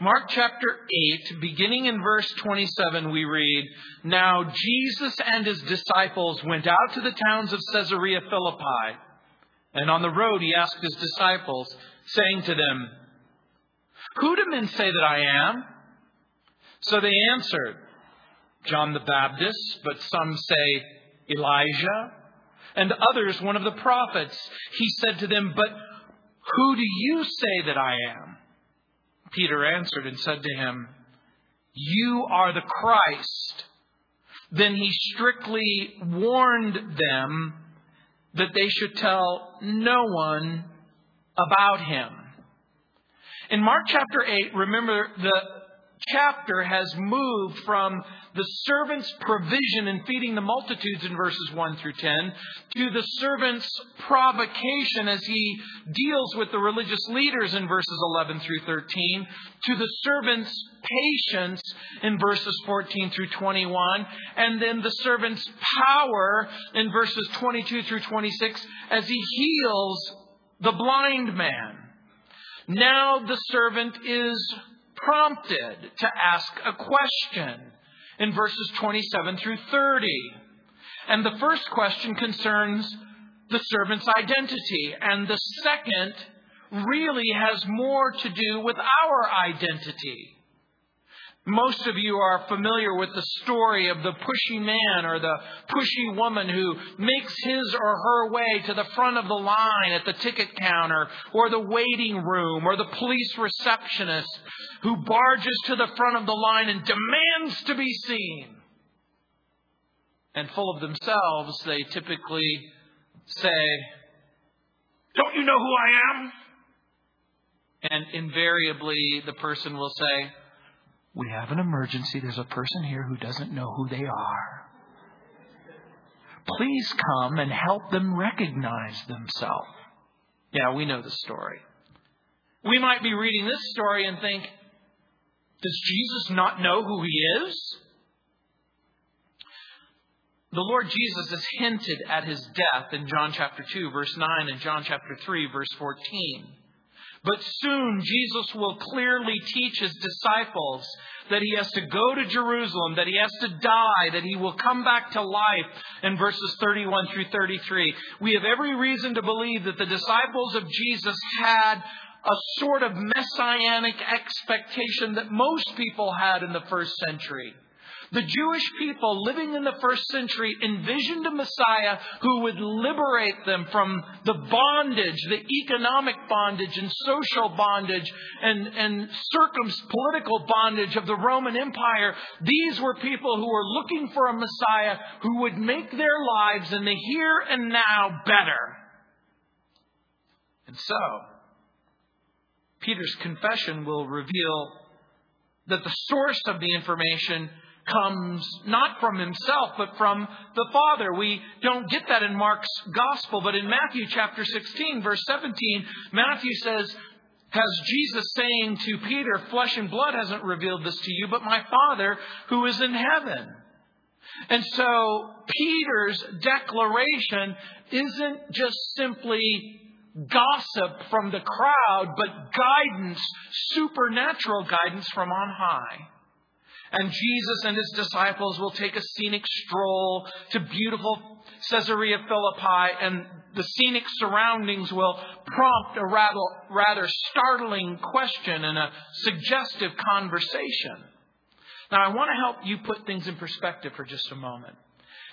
Mark chapter 8, beginning in verse 27, we read, Now Jesus and his disciples went out to the towns of Caesarea Philippi. And on the road he asked his disciples, saying to them, Who do men say that I am? So they answered, John the Baptist, but some say Elijah, and others one of the prophets. He said to them, But who do you say that I am? Peter answered and said to him, You are the Christ. Then he strictly warned them that they should tell no one about him. In Mark chapter 8, remember the chapter has moved from the servant's provision in feeding the multitudes in verses 1 through 10 to the servant's provocation as he deals with the religious leaders in verses 11 through 13 to the servant's patience in verses 14 through 21 and then the servant's power in verses 22 through 26 as he heals the blind man. Now the servant is prompted to ask a question in verses 27 through 30. And the first question concerns the servant's identity, and the second really has more to do with our identity. Most of you are familiar with the story of the pushy man or the pushy woman who makes his or her way to the front of the line at the ticket counter or the waiting room or the police receptionist who barges to the front of the line and demands to be seen. And full of themselves, they typically say, Don't you know who I am? And invariably, the person will say, we have an emergency. There's a person here who doesn't know who they are. Please come and help them recognize themselves. Yeah, we know the story. We might be reading this story and think, does Jesus not know who he is? The Lord Jesus has hinted at his death in John chapter 2, verse 9, and John chapter 3, verse 14. But soon Jesus will clearly teach his disciples that he has to go to Jerusalem, that he has to die, that he will come back to life in verses 31 through 33. We have every reason to believe that the disciples of Jesus had a sort of messianic expectation that most people had in the first century. The Jewish people living in the first century envisioned a Messiah who would liberate them from the bondage, the economic bondage and social bondage and, and political bondage of the Roman Empire. These were people who were looking for a Messiah who would make their lives in the here and now better. And so, Peter's confession will reveal that the source of the information comes not from himself, but from the Father. We don't get that in Mark's gospel, but in Matthew chapter 16, verse 17, Matthew says, has Jesus saying to Peter, Flesh and blood hasn't revealed this to you, but my Father who is in heaven. And so Peter's declaration isn't just simply gossip from the crowd, but guidance, supernatural guidance from on high. And Jesus and his disciples will take a scenic stroll to beautiful Caesarea Philippi, and the scenic surroundings will prompt a rather, startling question and a suggestive conversation. Now, I want to help you put things in perspective for just a moment.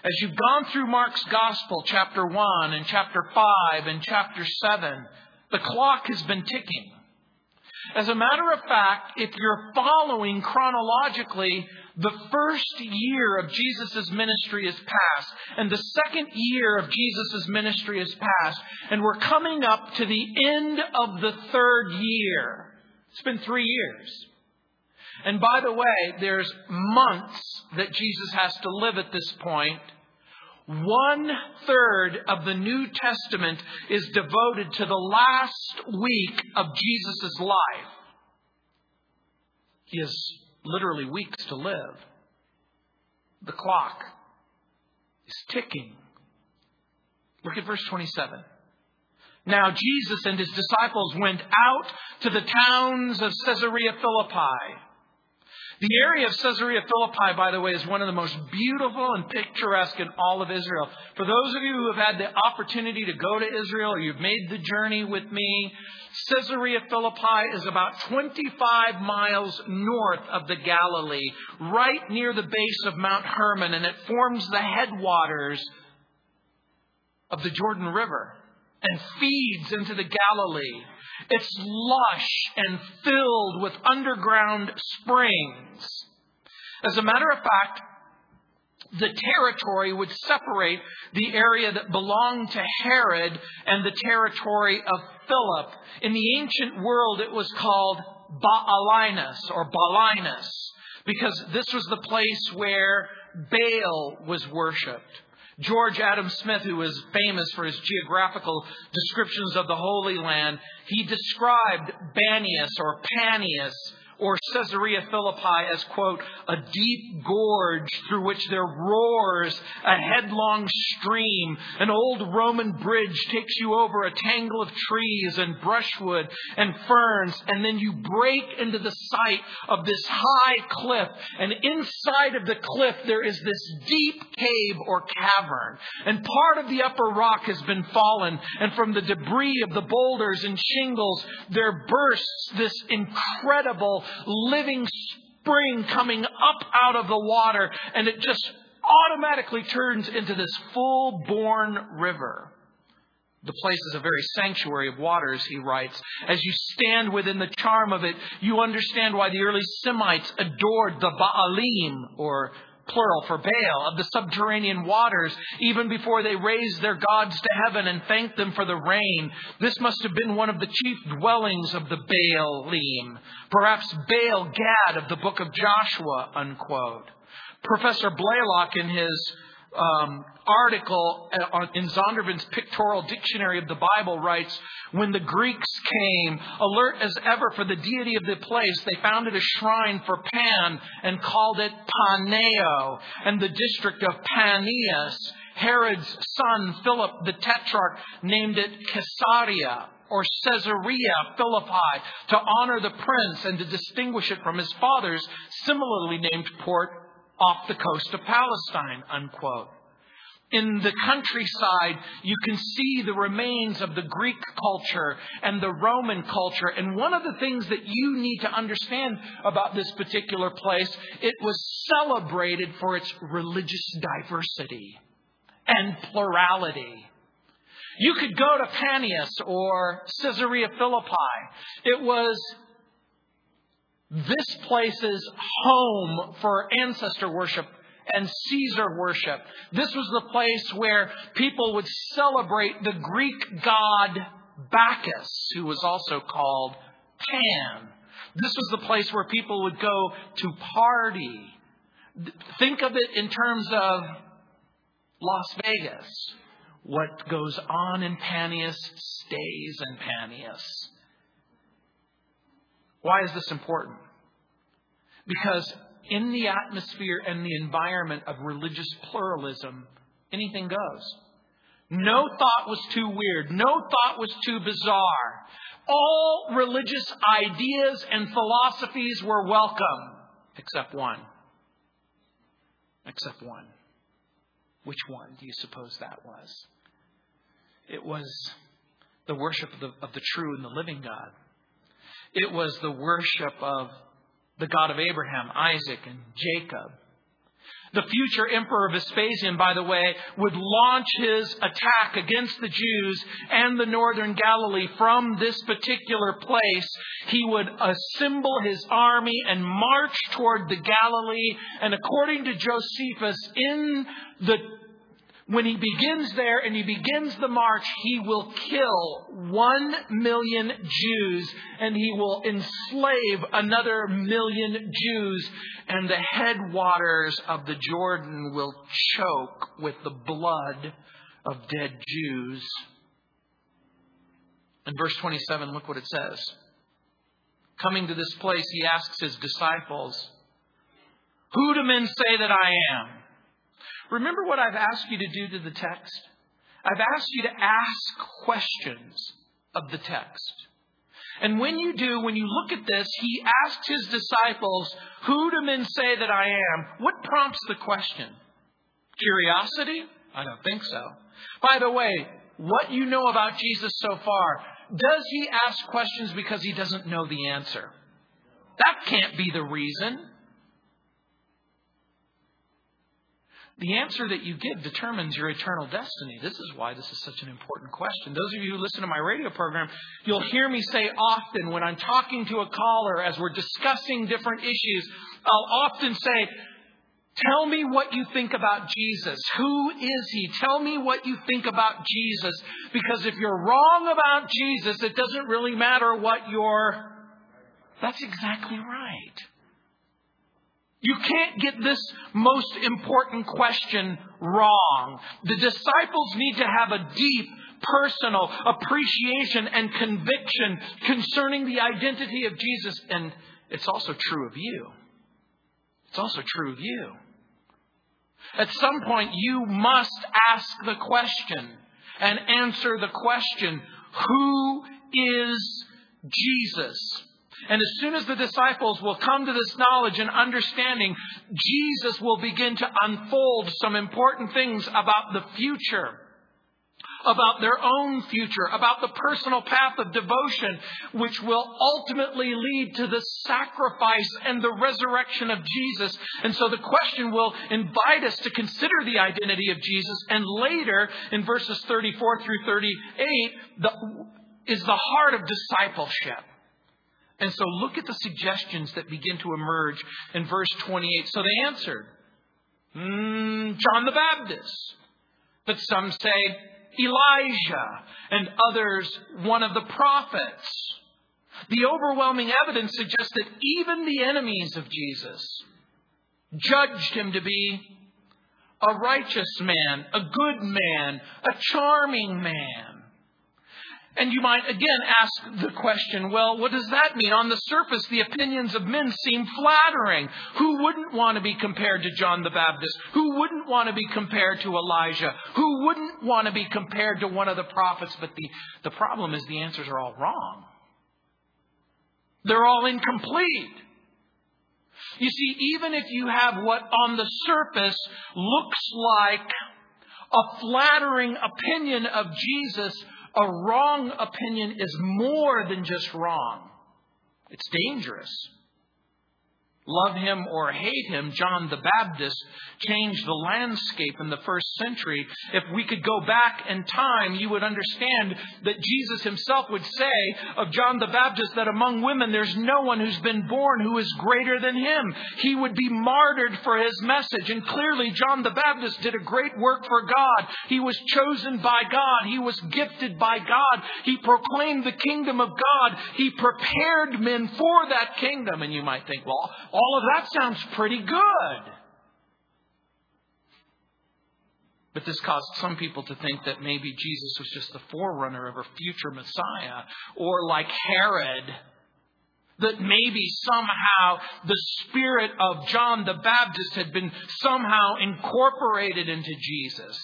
As you've gone through Mark's Gospel, chapter 1 and chapter 5 and chapter 7, the clock has been ticking. As a matter of fact, if you're following chronologically, the first year of Jesus' ministry is past, and the second year of Jesus' ministry is past, and we're coming up to the end of the third year. It's been three years. And by the way, there's months that Jesus has to live at this point one third of the New Testament is devoted to the last week of Jesus' life. He has literally weeks to live. The clock is ticking. Look at verse 27. Now, Jesus and his disciples went out to the towns of Caesarea Philippi. The area of Caesarea Philippi, by the way, is one of the most beautiful and picturesque in all of Israel. For those of you who have had the opportunity to go to Israel or you've made the journey with me, Caesarea Philippi is about 25 miles north of the Galilee, right near the base of Mount Hermon, and it forms the headwaters of the Jordan River and feeds into the Galilee. It's lush and filled with underground springs. As a matter of fact, the territory would separate the area that belonged to Herod and the territory of Philip. In the ancient world, it was called Baalinus or Baalinus because this was the place where Baal was worshipped. George Adam Smith, who is famous for his geographical descriptions of the Holy Land, he described Banias or Panias or Caesarea Philippi as, quote, a deep gorge through which there roars a headlong stream. An old Roman bridge takes you over a tangle of trees and brushwood and ferns, and then you break into the sight of this high cliff. And inside of the cliff, there is this deep cave or cavern. And part of the upper rock has been fallen, and from the debris of the boulders and shingles, there bursts this incredible living spring coming up out of the water, and it just automatically turns into this full born river. The place is a very sanctuary of waters, he writes. As you stand within the charm of it, you understand why the early Semites adored the Baalim, or plural for Baal, of the subterranean waters, even before they raised their gods to heaven and thanked them for the rain. This must have been one of the chief dwellings of the Baalim. Perhaps Baal Gad of the book of Joshua, unquote. Professor Blaylock in his um, article uh, in Zondervan's Pictorial Dictionary of the Bible writes, when the Greeks came, alert as ever for the deity of the place, they founded a shrine for Pan and called it Paneo, and the district of Paneas. Herod's son, Philip the Tetrarch, named it Caesarea or Caesarea Philippi to honor the prince and to distinguish it from his father's similarly named port off the coast of Palestine, unquote. In the countryside, you can see the remains of the Greek culture and the Roman culture. And one of the things that you need to understand about this particular place, it was celebrated for its religious diversity and plurality. You could go to Panias or Caesarea Philippi. It was this place's home for ancestor worship and Caesar worship. This was the place where people would celebrate the Greek god Bacchus, who was also called Pan. This was the place where people would go to party. Think of it in terms of Las Vegas. What goes on in Panias stays in Panias. Why is this important? Because in the atmosphere and the environment of religious pluralism, anything goes. No thought was too weird. No thought was too bizarre. All religious ideas and philosophies were welcome, except one. Except one. Which one do you suppose that was? It was the worship of the, of the true and the living God. It was the worship of the God of Abraham, Isaac, and Jacob. The future emperor Vespasian, by the way, would launch his attack against the Jews and the northern Galilee from this particular place. He would assemble his army and march toward the Galilee. And according to Josephus, in the when he begins there and he begins the march, he will kill one million Jews and he will enslave another million Jews, and the headwaters of the Jordan will choke with the blood of dead Jews. In verse 27, look what it says. Coming to this place, he asks his disciples, Who do men say that I am? Remember what I've asked you to do to the text? I've asked you to ask questions. of the text. And when you do, when you look at this, he asked his disciples, Who do men say that I am? What prompts the question? Curiosity? I don't think so. By the way, what you know about Jesus so far, does he ask questions because he doesn't know the answer? That can't be the reason. The answer that you give determines your eternal destiny. This is why this is such an important question. Those of you who listen to my radio program, you'll hear me say often when I'm talking to a caller as we're discussing different issues, I'll often say, Tell me what you think about Jesus. Who is he? Tell me what you think about Jesus. Because if you're wrong about Jesus, it doesn't really matter what you're. That's exactly right. You can't get this most important question wrong. The disciples need to have a deep personal appreciation and conviction concerning the identity of Jesus. And it's also true of you. It's also true of you. At some point, you must ask the question and answer the question Who is Jesus? And as soon as the disciples will come to this knowledge and understanding, Jesus will begin to unfold some important things about the future about their own future, about the personal path of devotion, which will ultimately lead to the sacrifice and the resurrection of Jesus. And so the question will invite us to consider the identity of Jesus. And later, in verses 34 through 38, the, is the heart of discipleship. And so look at the suggestions that begin to emerge in verse 28. So they answered, mm, John the Baptist. But some say, Elijah, and others one of the prophets. The overwhelming evidence suggests that even the enemies of Jesus judged him to be a righteous man, a good man, a charming man. And you might again ask the question, well, what does that mean? On the surface, the opinions of men seem flattering. Who wouldn't want to be compared to John the Baptist? Who wouldn't want to be compared to Elijah? Who wouldn't want to be compared to one of the prophets? But the, the problem is the answers are all wrong. They're all incomplete. You see, even if you have what on the surface looks like a flattering opinion of Jesus, a wrong opinion is more than just wrong. It's dangerous love him or hate him, John the Baptist changed the landscape in the first century. If we could go back in time, you would understand that Jesus himself would say of John the Baptist that among women there's no one who's been born who is greater than him. He would be martyred for his message. And clearly, John the Baptist did a great work for God. He was chosen by God. He was gifted by God. He proclaimed the kingdom of God. He prepared men for that kingdom. And you might think, well, all of that sounds pretty good. But this caused some people to think that maybe Jesus was just the forerunner of a future Messiah, or like Herod, that maybe somehow the spirit of John the Baptist had been somehow incorporated into Jesus.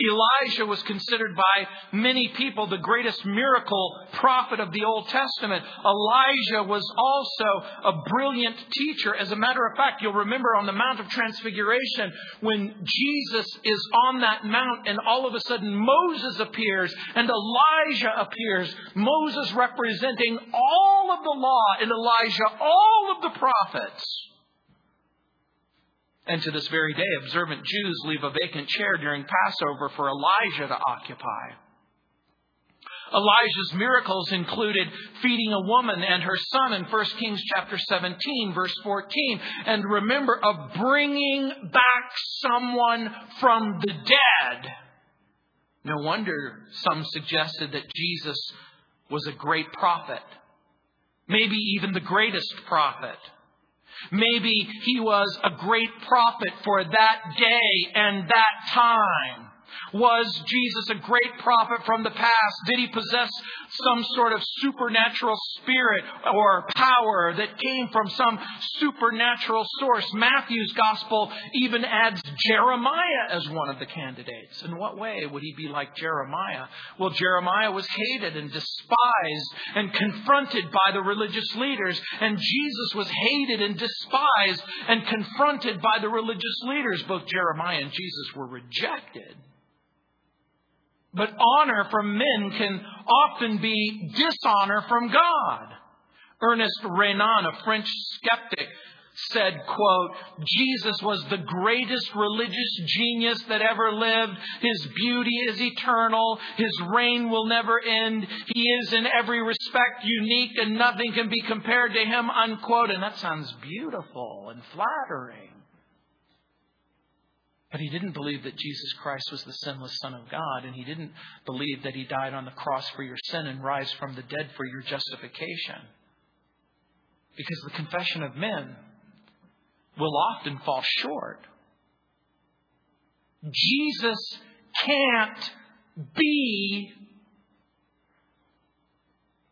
Elijah was considered by many people the greatest miracle prophet of the Old Testament. Elijah was also a brilliant teacher. As a matter of fact, you'll remember on the Mount of Transfiguration when Jesus is on that mount and all of a sudden Moses appears and Elijah appears. Moses representing all of the law and Elijah all of the prophets. And to this very day, observant Jews leave a vacant chair during Passover for Elijah to occupy. Elijah's miracles included feeding a woman and her son in 1 Kings chapter 17 verse 14 and remember of bringing back someone from the dead. No wonder some suggested that Jesus was a great prophet. Maybe even the greatest prophet. Maybe he was a great prophet for that day and that time. Was Jesus a great prophet from the past? Did he possess some sort of supernatural spirit or power that came from some supernatural source? Matthew's gospel even adds Jeremiah as one of the candidates. In what way would he be like Jeremiah? Well, Jeremiah was hated and despised and confronted by the religious leaders, and Jesus was hated and despised and confronted by the religious leaders. Both Jeremiah and Jesus were rejected. But honor from men can often be dishonor from God. Ernest Renan, a French skeptic, said, quote, Jesus was the greatest religious genius that ever lived. His beauty is eternal. His reign will never end. He is in every respect unique and nothing can be compared to him, unquote. And that sounds beautiful and flattering. But he didn't believe that Jesus Christ was the sinless Son of God, and he didn't believe that he died on the cross for your sin and rise from the dead for your justification. Because the confession of men will often fall short. Jesus can't be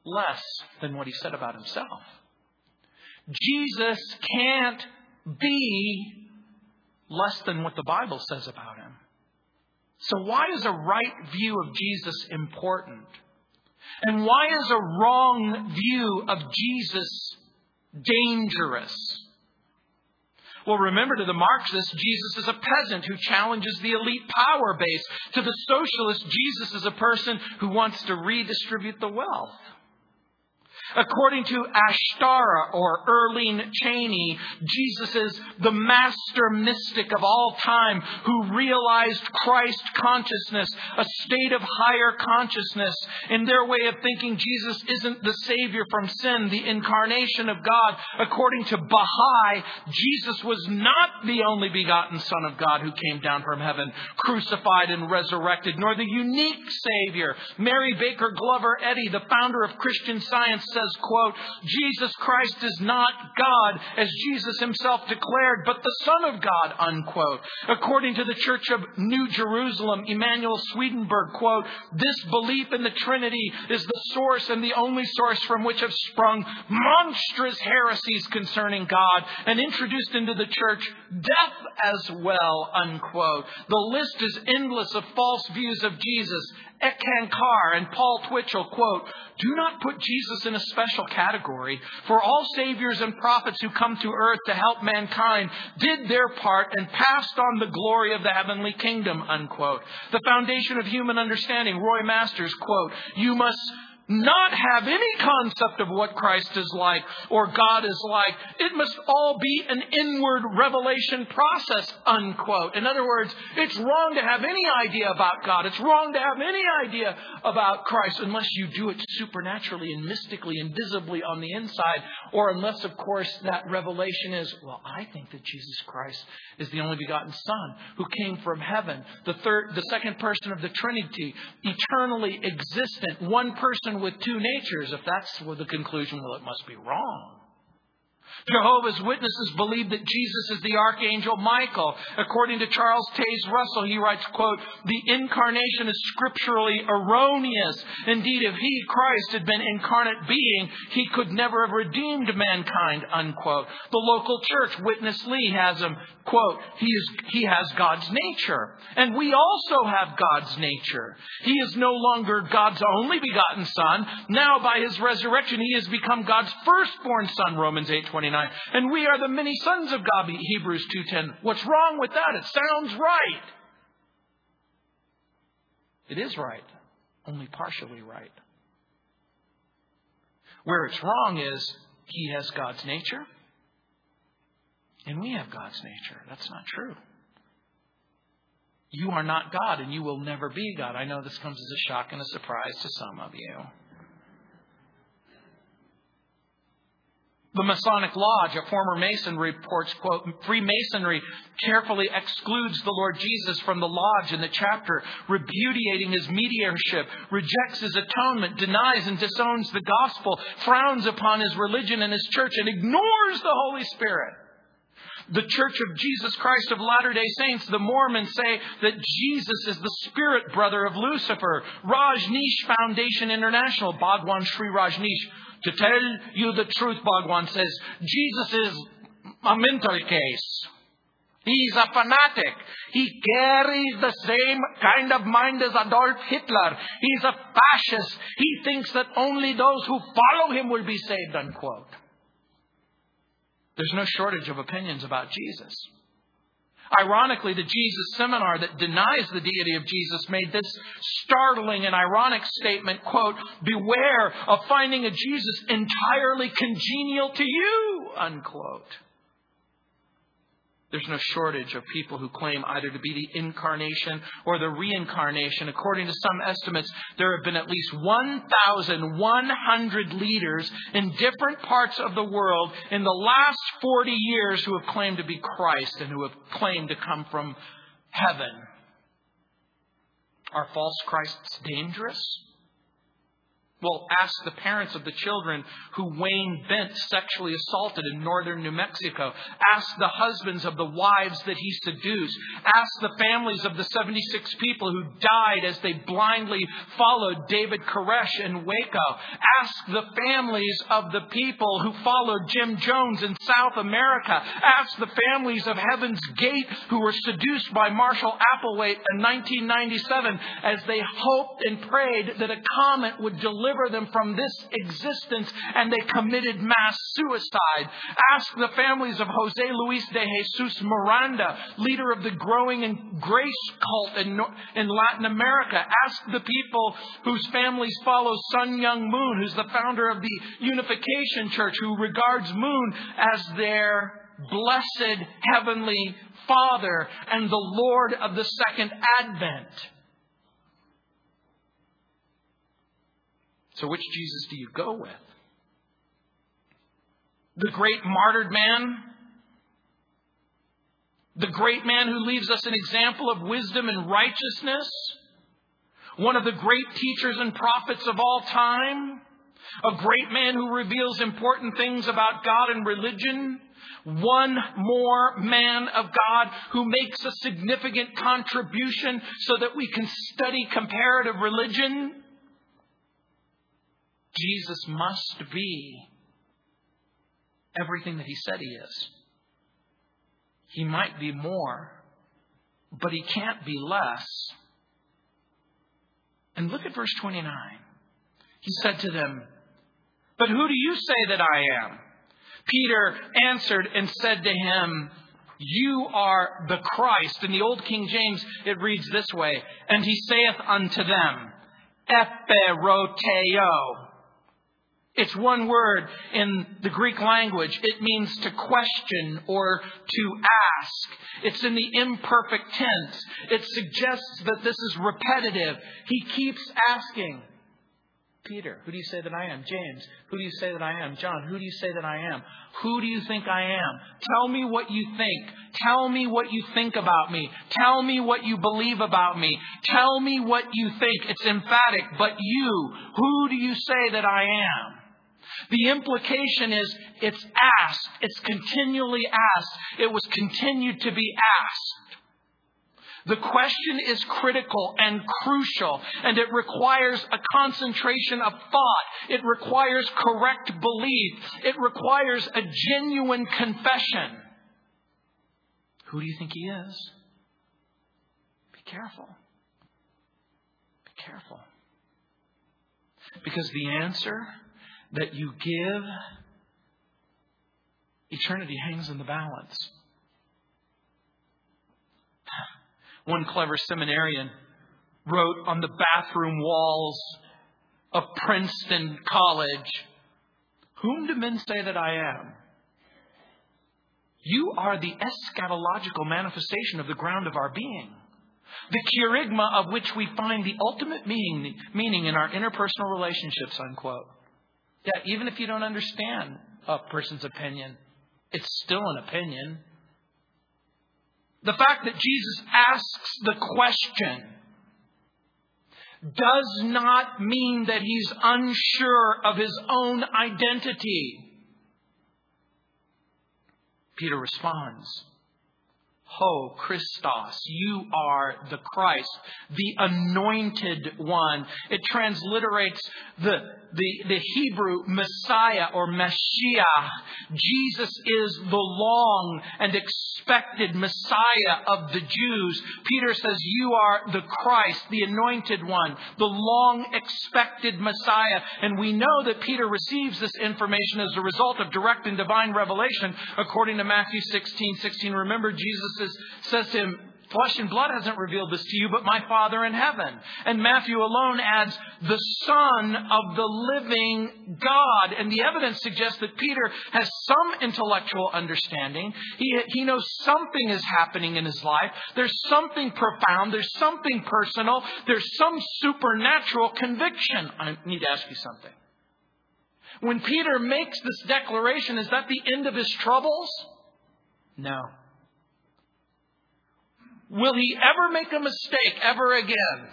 less than what he said about himself. Jesus can't be less than what the Bible says about him. So, why is a right view of Jesus important? And why is a wrong view of Jesus dangerous? Well, remember to the Marxists, Jesus is a peasant who challenges the elite power base. To the socialist, Jesus is a person who wants to redistribute the wealth. According to Astara or Earlyne Chaney, Jesus is the master mystic of all time who realized Christ consciousness, a state of higher consciousness. In their way of thinking, Jesus isn't the Savior from sin, the incarnation of God. According to Baha'i, Jesus was not the only begotten Son of God who came down from heaven, crucified and resurrected, nor the unique Savior. Mary Baker Glover Eddy, the founder of Christian Science, says, quote, Jesus Christ is not God, as Jesus himself declared, but the Son of God, unquote. According to the Church of New Jerusalem, Emanuel Swedenborg, quote, this belief in the Trinity is the source and the only source from which have sprung monstrous heresies concerning God and introduced into the church death as well, unquote. The list is endless of false views of Jesus. Eckankar and Paul Twitchell, quote, do not put Jesus in a special category, for all saviors and prophets who come to earth to help mankind did their part and passed on the glory of the heavenly kingdom, unquote. The foundation of human understanding, Roy Masters, quote, you must not have any concept of what Christ is like or God is like. It must all be an inward revelation process, unquote. In other words, it's wrong to have any idea about God. It's wrong to have any idea about Christ unless you do it supernaturally and mystically and visibly on the inside, or unless, of course, that revelation is, well, I think that Jesus Christ is the only begotten Son who came from heaven, the third, the second person of the Trinity, eternally existent, one person with two natures. If that's the conclusion, well, it must be wrong. Jehovah's Witnesses believe that Jesus is the Archangel Michael. According to Charles Taze Russell, he writes, quote, the incarnation is scripturally erroneous. Indeed, if he, Christ, had been incarnate being, he could never have redeemed mankind, unquote. The local church, Witness Lee, has him, quote, he, is, he has God's nature. And we also have God's nature. He is no longer God's only begotten son. Now, by his resurrection, he has become God's firstborn son, Romans 8, 29. And we are the many sons of God, Hebrews 2.10. What's wrong with that? It sounds right. It is right, only partially right. Where it's wrong is he has God's nature and we have God's nature. That's not true. You are not God and you will never be God. I know this comes as a shock and a surprise to some of you. The Masonic Lodge, a former Mason, reports, quote, Freemasonry carefully excludes the Lord Jesus from the lodge in the chapter, repudiating his mediatorship, rejects his atonement, denies and disowns the gospel, frowns upon his religion and his church, and ignores the Holy Spirit. The Church of Jesus Christ of Latter day Saints, the Mormons, say that Jesus is the spirit brother of Lucifer. Rajneesh Foundation International, Bhagwan Shree Rajneesh. To tell you the truth, Bhagwan says, Jesus is a mental case. He's a fanatic. He carries the same kind of mind as Adolf Hitler. He's a fascist. He thinks that only those who follow him will be saved, unquote. There's no shortage of opinions about Jesus. Ironically, the Jesus seminar that denies the deity of Jesus made this startling and ironic statement, quote, beware of finding a Jesus entirely congenial to you, unquote. There's no shortage of people who claim either to be the incarnation or the reincarnation. According to some estimates, there have been at least 1,100 leaders in different parts of the world in the last 40 years who have claimed to be Christ and who have claimed to come from heaven. Are false Christs dangerous? Well, ask the parents of the children who Wayne Bent sexually assaulted in northern New Mexico. Ask the husbands of the wives that he seduced. Ask the families of the 76 people who died as they blindly followed David Koresh in Waco. Ask the families of the people who followed Jim Jones in South America. Ask the families of Heaven's Gate who were seduced by Marshall Applewhite in 1997 as they hoped and prayed that a comet would deliver deliver them from this existence, and they committed mass suicide. Ask the families of Jose Luis de Jesus Miranda, leader of the Growing in Grace cult in, in Latin America. Ask the people whose families follow Sun Myung Moon, who's the founder of the Unification Church, who regards Moon as their blessed heavenly Father and the Lord of the second advent. So, which Jesus do you go with? The great martyred man? The great man who leaves us an example of wisdom and righteousness? One of the great teachers and prophets of all time? A great man who reveals important things about God and religion? One more man of God who makes a significant contribution so that we can study comparative religion? Jesus must be everything that he said he is. He might be more, but he can't be less. And look at verse 29. He said to them, But who do you say that I am? Peter answered and said to him, You are the Christ. In the Old King James, it reads this way And he saith unto them, Eperoteo it's one word in the Greek language. It means to question or to ask. It's in the imperfect tense. It suggests that this is repetitive. He keeps asking. Peter, who do you say that I am? James, who do you say that I am? John, who do you say that I am? Who do you think I am? Tell me what you think. Tell me what you think about me. Tell me what you believe about me. Tell me what you think. It's emphatic. But you, who do you say that I am? The implication is it's asked. It's continually asked. It was continued to be asked. The question is critical and crucial, and it requires a concentration of thought. It requires correct belief. It requires a genuine confession. Who do you think he is? Be careful. Be careful. Because the answer that you give, eternity hangs in the balance. One clever seminarian wrote on the bathroom walls of Princeton College Whom do men say that I am? You are the eschatological manifestation of the ground of our being. The kerygma of which we find the ultimate meaning, meaning in our interpersonal relationships, unquote. Yeah, even if you don't understand a person's opinion, it's still an opinion. The fact that Jesus asks the question does not mean that he's unsure of his own identity. Peter responds, Ho, Christos, you are the Christ, the anointed one. It transliterates the, the, the Hebrew Messiah or Mashiach. Jesus is the long and expected Messiah of the Jews. Peter says, You are the Christ, the anointed one, the long expected Messiah. And we know that Peter receives this information as a result of direct and divine revelation, according to Matthew 16 16. Remember, Jesus is, says to him, Flesh and blood hasn't revealed this to you, but my Father in heaven. And Matthew alone adds, the Son of the living God. And the evidence suggests that Peter has some intellectual understanding. He, he knows something is happening in his life. There's something profound. There's something personal. There's some supernatural conviction. I need to ask you something. When Peter makes this declaration, is that the end of his troubles? No. Will he ever make a mistake ever again?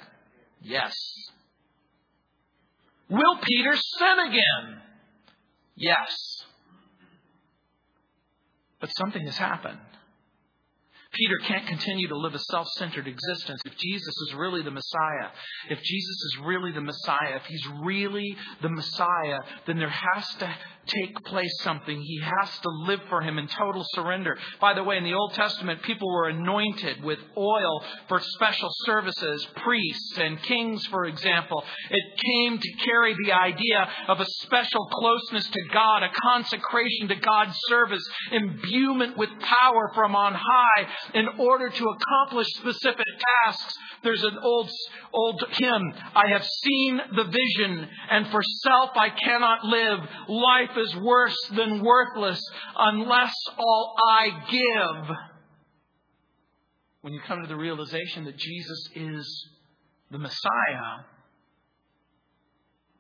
Yes. Will Peter sin again? Yes. But something has happened. Peter can't continue to live a self centered existence. If Jesus is really the Messiah, if Jesus is really the Messiah, if he's really the Messiah, then there has to take place something. He has to live for him in total surrender. By the way, in the Old Testament, people were anointed with oil for special services, priests and kings, for example. It came to carry the idea of a special closeness to God, a consecration to God's service, imbuement with power from on high in order to accomplish specific tasks. There's an old, old hymn. I have seen the vision and for self I cannot live. Life is worse than worthless unless all I give. When you come to the realization that Jesus is the Messiah,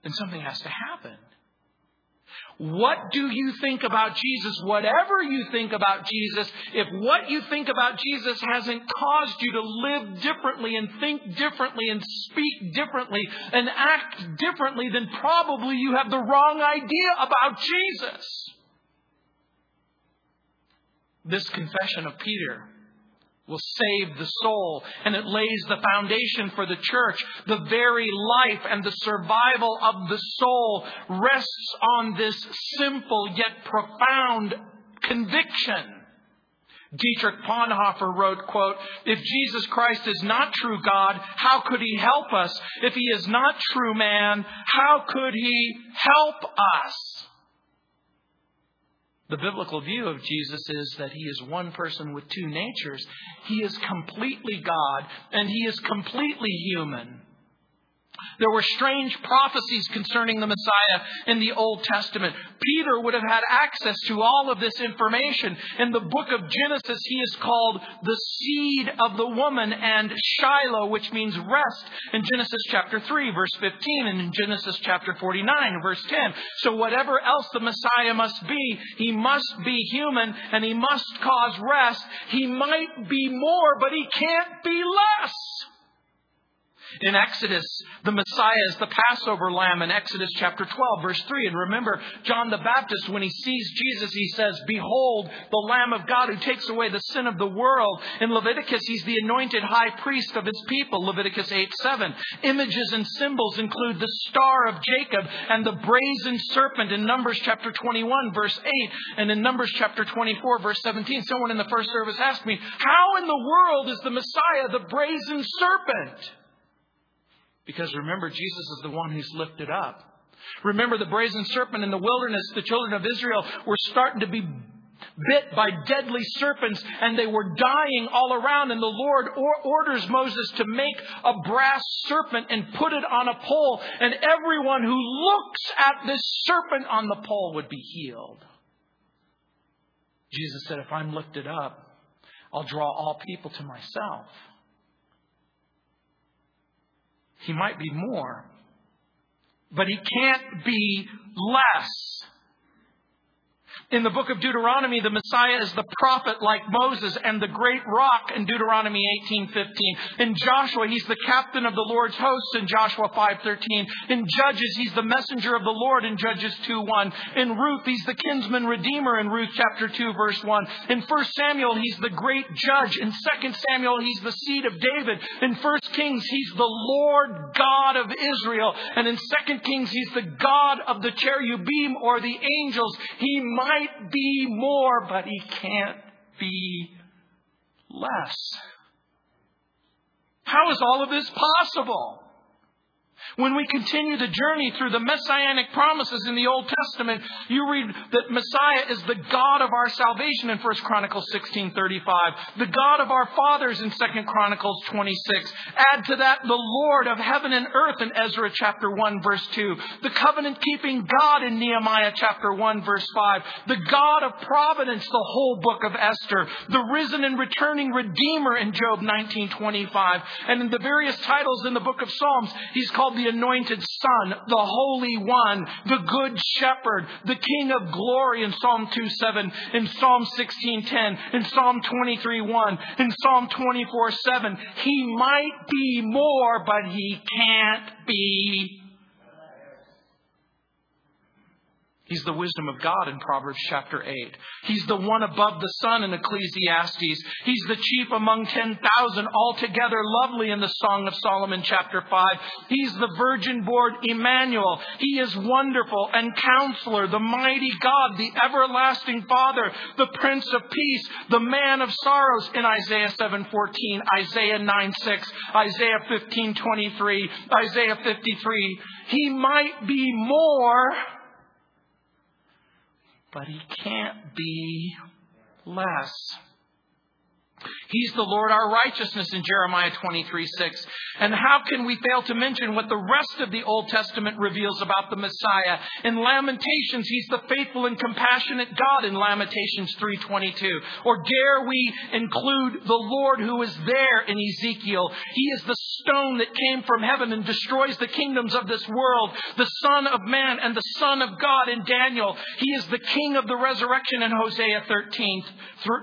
then something has to happen. What do you think about Jesus? Whatever you think about Jesus, if what you think about Jesus hasn't caused you to live differently and think differently and speak differently and act differently, then probably you have the wrong idea about Jesus. This confession of Peter will save the soul. And it lays the foundation for the church. The very life and the survival of the soul rests on this simple yet profound conviction. Dietrich Bonhoeffer wrote, quote, If Jesus Christ is not true God, how could he help us? If he is not true man, how could he help us? The biblical view of Jesus is that he is one person with two natures. He is completely God and he is completely human. There were strange prophecies concerning the Messiah in the Old Testament. Peter would have had access to all of this information. In the book of Genesis, he is called the seed of the woman and Shiloh, which means rest in Genesis chapter 3, verse 15, and in Genesis chapter 49, verse 10. So whatever else the Messiah must be, he must be human and he must cause rest. He might be more, but he can't be less. In Exodus, the Messiah is the Passover lamb in Exodus chapter 12, verse 3. And remember, John the Baptist, when he sees Jesus, he says, Behold, the Lamb of God who takes away the sin of the world. In Leviticus, he's the anointed high priest of his people, Leviticus 8, 7. Images and symbols include the star of Jacob and the brazen serpent in Numbers chapter 21, verse 8, and in Numbers chapter 24, verse 17. Someone in the first service asked me, How in the world is the Messiah the brazen serpent? Because remember, Jesus is the one who's lifted up. Remember the brazen serpent in the wilderness. The children of Israel were starting to be bit by deadly serpents and they were dying all around. And the Lord or- orders Moses to make a brass serpent and put it on a pole. And everyone who looks at this serpent on the pole would be healed. Jesus said, If I'm lifted up, I'll draw all people to myself. He might be more, but he can't be less. In the book of Deuteronomy, the Messiah is the prophet like Moses and the great rock in Deuteronomy 18:15. In Joshua, he's the captain of the Lord's hosts in Joshua 5:13. In Judges, he's the messenger of the Lord in Judges 2:1. In Ruth, he's the kinsman redeemer in Ruth chapter 2 verse 1. In 1 Samuel, he's the great judge. In 2 Samuel, he's the seed of David. In 1 Kings, he's the Lord God of Israel. And in 2 Kings, he's the God of the cherubim or the angels. He might might be more, but he can't be less. How is all of this possible? When we continue the journey through the messianic promises in the Old Testament, you read that Messiah is the God of our salvation in 1 Chronicles 16:35, the God of our fathers in 2 Chronicles 26. Add to that the Lord of heaven and earth in Ezra chapter 1 verse 2, the covenant keeping God in Nehemiah chapter 1 verse 5, the God of providence the whole book of Esther, the risen and returning redeemer in Job 19:25, and in the various titles in the book of Psalms, he's called the the anointed Son, the Holy One, the Good Shepherd, the King of Glory in Psalm 2:7, in Psalm 16:10, in Psalm 23:1, in Psalm 24:7. He might be more, but he can't be He's the wisdom of God in Proverbs chapter 8. He's the one above the sun in Ecclesiastes. He's the chief among 10,000, altogether lovely in the Song of Solomon chapter 5. He's the virgin born Emmanuel. He is wonderful and counselor, the mighty God, the everlasting Father, the Prince of Peace, the man of sorrows in Isaiah 7:14, Isaiah 9:6, Isaiah 15:23, Isaiah 53. He might be more but he can't be less. He's the Lord our righteousness in Jeremiah 23 6. And how can we fail to mention what the rest of the Old Testament reveals about the Messiah? In Lamentations, He's the faithful and compassionate God in Lamentations 3.22. Or dare we include the Lord who is there in Ezekiel? He is the stone that came from heaven and destroys the kingdoms of this world, the Son of Man and the Son of God in Daniel. He is the King of the resurrection in Hosea 13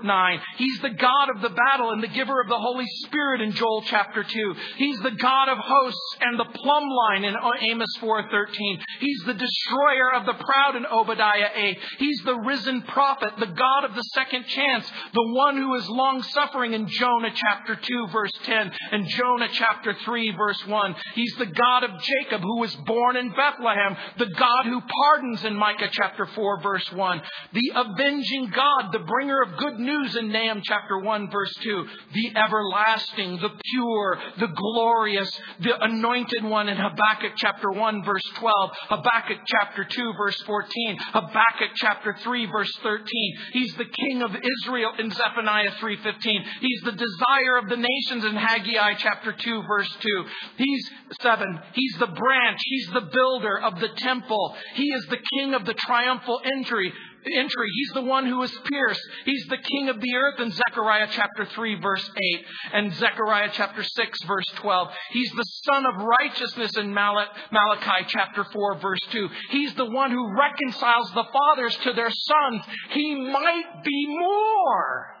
9. He's the God of the battle and the giver of the Holy Spirit in Joel chapter 2. He's the God of hosts and the plumb line in Amos 4:13. He's the destroyer of the proud in Obadiah 8. He's the risen prophet, the God of the second chance, the one who is long suffering in Jonah chapter 2 verse 10 and Jonah chapter 3 verse 1. He's the God of Jacob who was born in Bethlehem, the God who pardons in Micah chapter 4 verse 1. The avenging God, the bringer of good news in Nahum chapter 1 verse 2. The everlasting, the pure, the glorious, the anointed one in Habakkuk chapter 1 verse 12, Habakkuk chapter 2 verse 14, Habakkuk chapter 3 verse 13. He's the king of Israel in Zephaniah 3:15. He's the desire of the nations in Haggai chapter 2 verse 2. He's 7. He's the branch, he's the builder of the temple. He is the king of the triumphal entry entry. He's the one who is pierced. He's the king of the earth in Zechariah chapter 3 verse 8 and Zechariah chapter 6 verse 12. He's the sun of righteousness in Malachi chapter 4 verse 2. He's the one who reconciles the fathers to their sons. He might be more.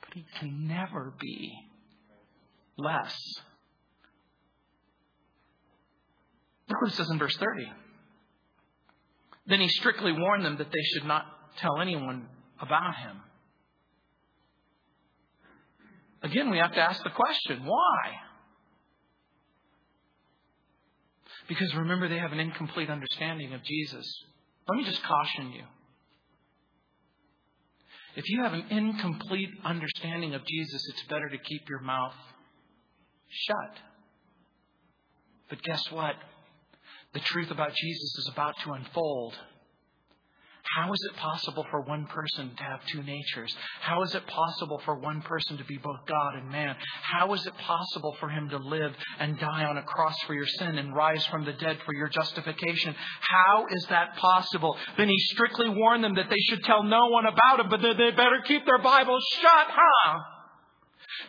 But he can never be less. Look what it says in verse 30. Then he strictly warned them that they should not tell anyone about him. Again, we have to ask the question why? Because remember, they have an incomplete understanding of Jesus. Let me just caution you. If you have an incomplete understanding of Jesus, it's better to keep your mouth shut. But guess what? The truth about Jesus is about to unfold. How is it possible for one person to have two natures? How is it possible for one person to be both God and man? How is it possible for him to live and die on a cross for your sin and rise from the dead for your justification? How is that possible? Then he strictly warned them that they should tell no one about it, but that they better keep their Bibles shut, huh?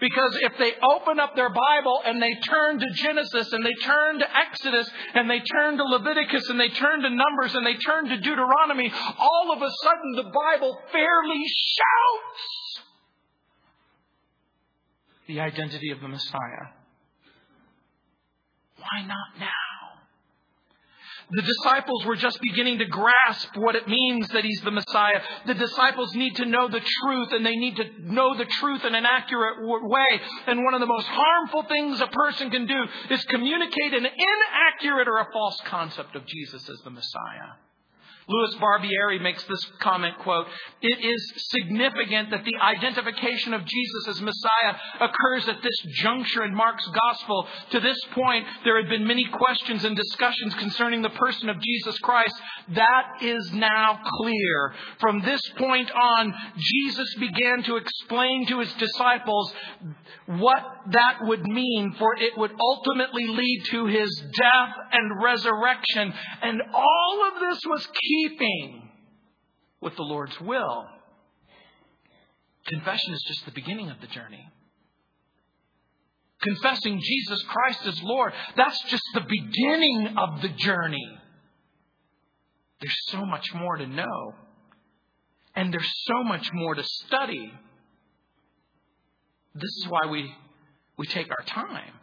Because if they open up their Bible and they turn to Genesis and they turn to Exodus and they turn to Leviticus and they turn to Numbers and they turn to Deuteronomy, all of a sudden the Bible fairly shouts the identity of the Messiah. Why not now? The disciples were just beginning to grasp what it means that he's the Messiah. The disciples need to know the truth and they need to know the truth in an accurate way. And one of the most harmful things a person can do is communicate an inaccurate or a false concept of Jesus as the Messiah. Louis Barbieri makes this comment, quote, It is significant that the identification of Jesus as Messiah occurs at this juncture in Mark's gospel. To this point, there had been many questions and discussions concerning the person of Jesus Christ. That is now clear. From this point on, Jesus began to explain to his disciples what that would mean, for it would ultimately lead to his death and resurrection. And all of this was keeping with the Lord's will. Confession is just the beginning of the journey. Confessing Jesus Christ as Lord, that's just the beginning of the journey. There's so much more to know. And there's so much more to study. This is why we, we take our time.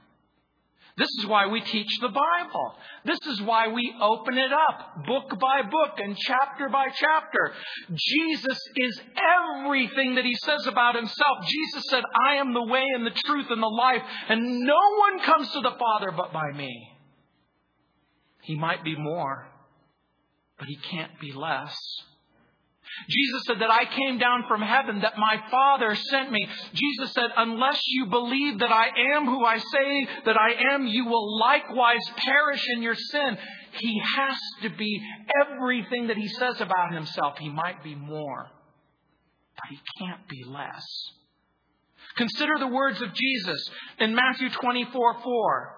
This is why we teach the Bible. This is why we open it up book by book and chapter by chapter. Jesus is everything that he says about himself. Jesus said, I am the way and the truth and the life, and no one comes to the Father but by me. He might be more, but he can't be less. Jesus said that I came down from heaven, that my Father sent me. Jesus said, unless you believe that I am who I say that I am, you will likewise perish in your sin. He has to be everything that he says about himself. He might be more, but he can't be less. Consider the words of Jesus in Matthew 24 4.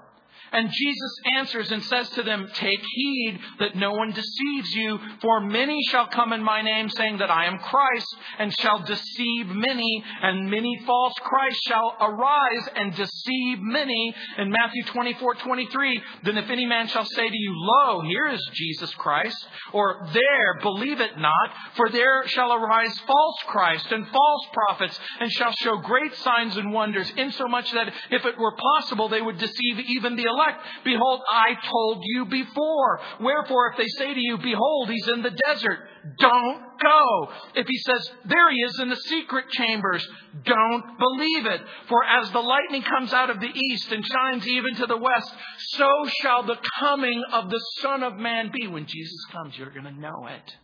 And Jesus answers and says to them, Take heed that no one deceives you, for many shall come in my name, saying that I am Christ, and shall deceive many, and many false Christs shall arise and deceive many. In Matthew 24, 23, then if any man shall say to you, Lo, here is Jesus Christ, or there, believe it not, for there shall arise false Christ and false prophets, and shall show great signs and wonders, insomuch that if it were possible, they would deceive even the elect elect. Behold, I told you before. Wherefore, if they say to you, Behold, he's in the desert, don't go. If he says, There he is in the secret chambers, don't believe it. For as the lightning comes out of the east and shines even to the west, so shall the coming of the Son of Man be. When Jesus comes, you're going to know it.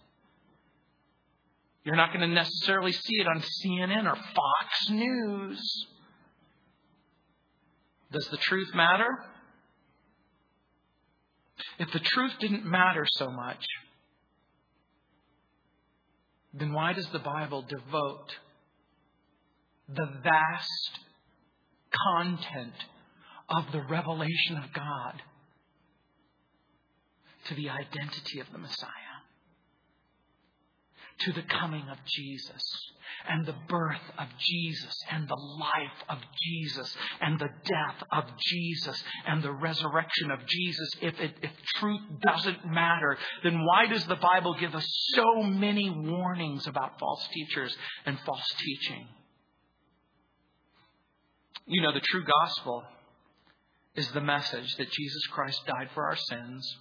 You're not going to necessarily see it on CNN or Fox News. Does the truth matter? If the truth didn't matter so much, then why does the Bible devote the vast content of the revelation of God to the identity of the Messiah? To the coming of Jesus? and the birth of Jesus and the life of Jesus and the death of Jesus and the resurrection of Jesus. If, it, if truth doesn't matter, then why does the Bible give us so many warnings about false teachers and false teaching? You know, the true gospel is the message that Jesus Christ died for our sins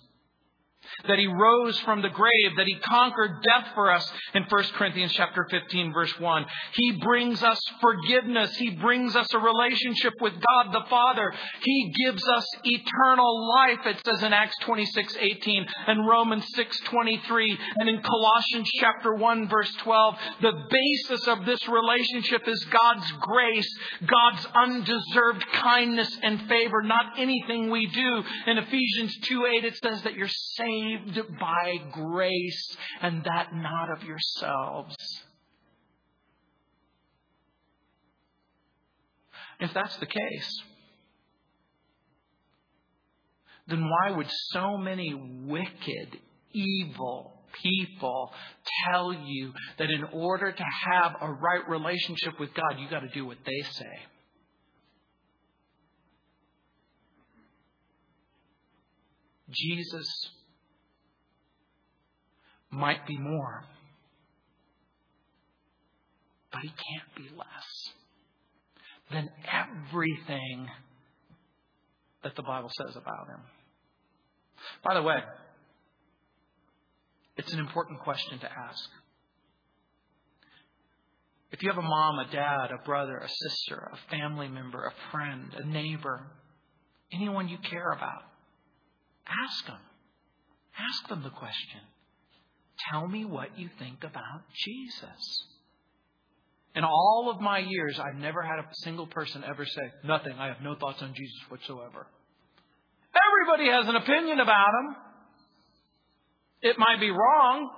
that he rose from the grave, that he conquered death for us in 1 Corinthians chapter 15 verse 1. He brings us forgiveness. He brings us a relationship with God the Father. He gives us eternal life, it says in Acts 26, 18 and Romans 6, 23 and in Colossians chapter 1 verse 12. The basis of this relationship is God's grace, God's undeserved kindness and favor, not anything we do. In Ephesians 2, 8 it says that you're saved saved by grace and that not of yourselves. If that's the case, then why would so many wicked, evil people tell you that in order to have a right relationship with God, you got to do what they say? Jesus might be more, but he can't be less than everything that the Bible says about him. By the way, it's an important question to ask. If you have a mom, a dad, a brother, a sister, a family member, a friend, a neighbor, anyone you care about, ask them. Ask them the question. Tell me what you think about Jesus. In all of my years, I've never had a single person ever say, Nothing, I have no thoughts on Jesus whatsoever. Everybody has an opinion about him. It might be wrong.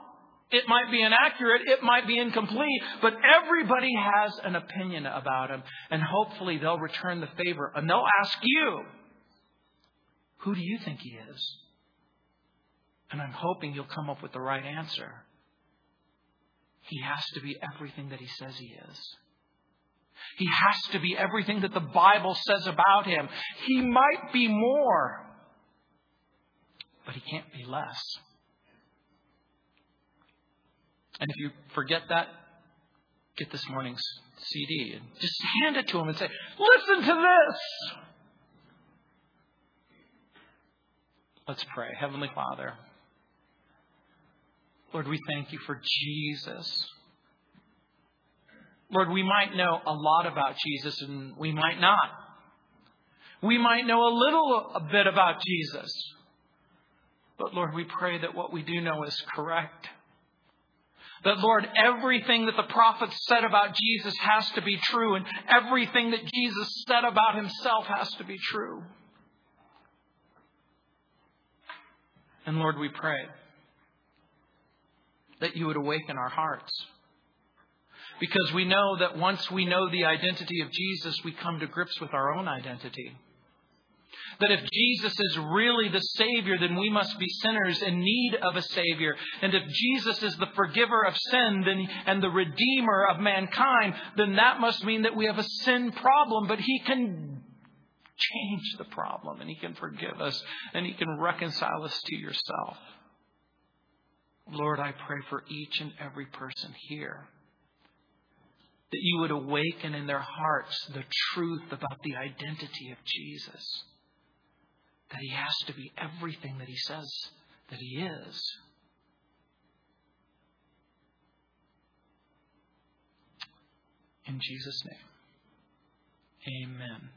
It might be inaccurate. It might be incomplete. But everybody has an opinion about him. And hopefully they'll return the favor. And they'll ask you, Who do you think he is? And I'm hoping you'll come up with the right answer. He has to be everything that he says he is. He has to be everything that the Bible says about him. He might be more, but he can't be less. And if you forget that, get this morning's CD and just hand it to him and say, Listen to this. Let's pray. Heavenly Father, Lord, we thank you for Jesus. Lord, we might know a lot about Jesus and we might not. We might know a little a bit about Jesus. But Lord, we pray that what we do know is correct. That, Lord, everything that the prophets said about Jesus has to be true, and everything that Jesus said about himself has to be true. And Lord, we pray that you would awaken our hearts. Because we know that once we know the identity of Jesus, we come to grips with our own identity. That if Jesus is really the Savior, then we must be sinners in need of a Savior. And if Jesus is the forgiver of sin then, and the Redeemer of mankind, then that must mean that we have a sin problem. But He can change the problem, and He can forgive us, and He can reconcile us to yourself. Lord, I pray for each and every person here that you would awaken in their hearts the truth about the identity of Jesus. That he has to be everything that he says that he is. In Jesus' name, amen.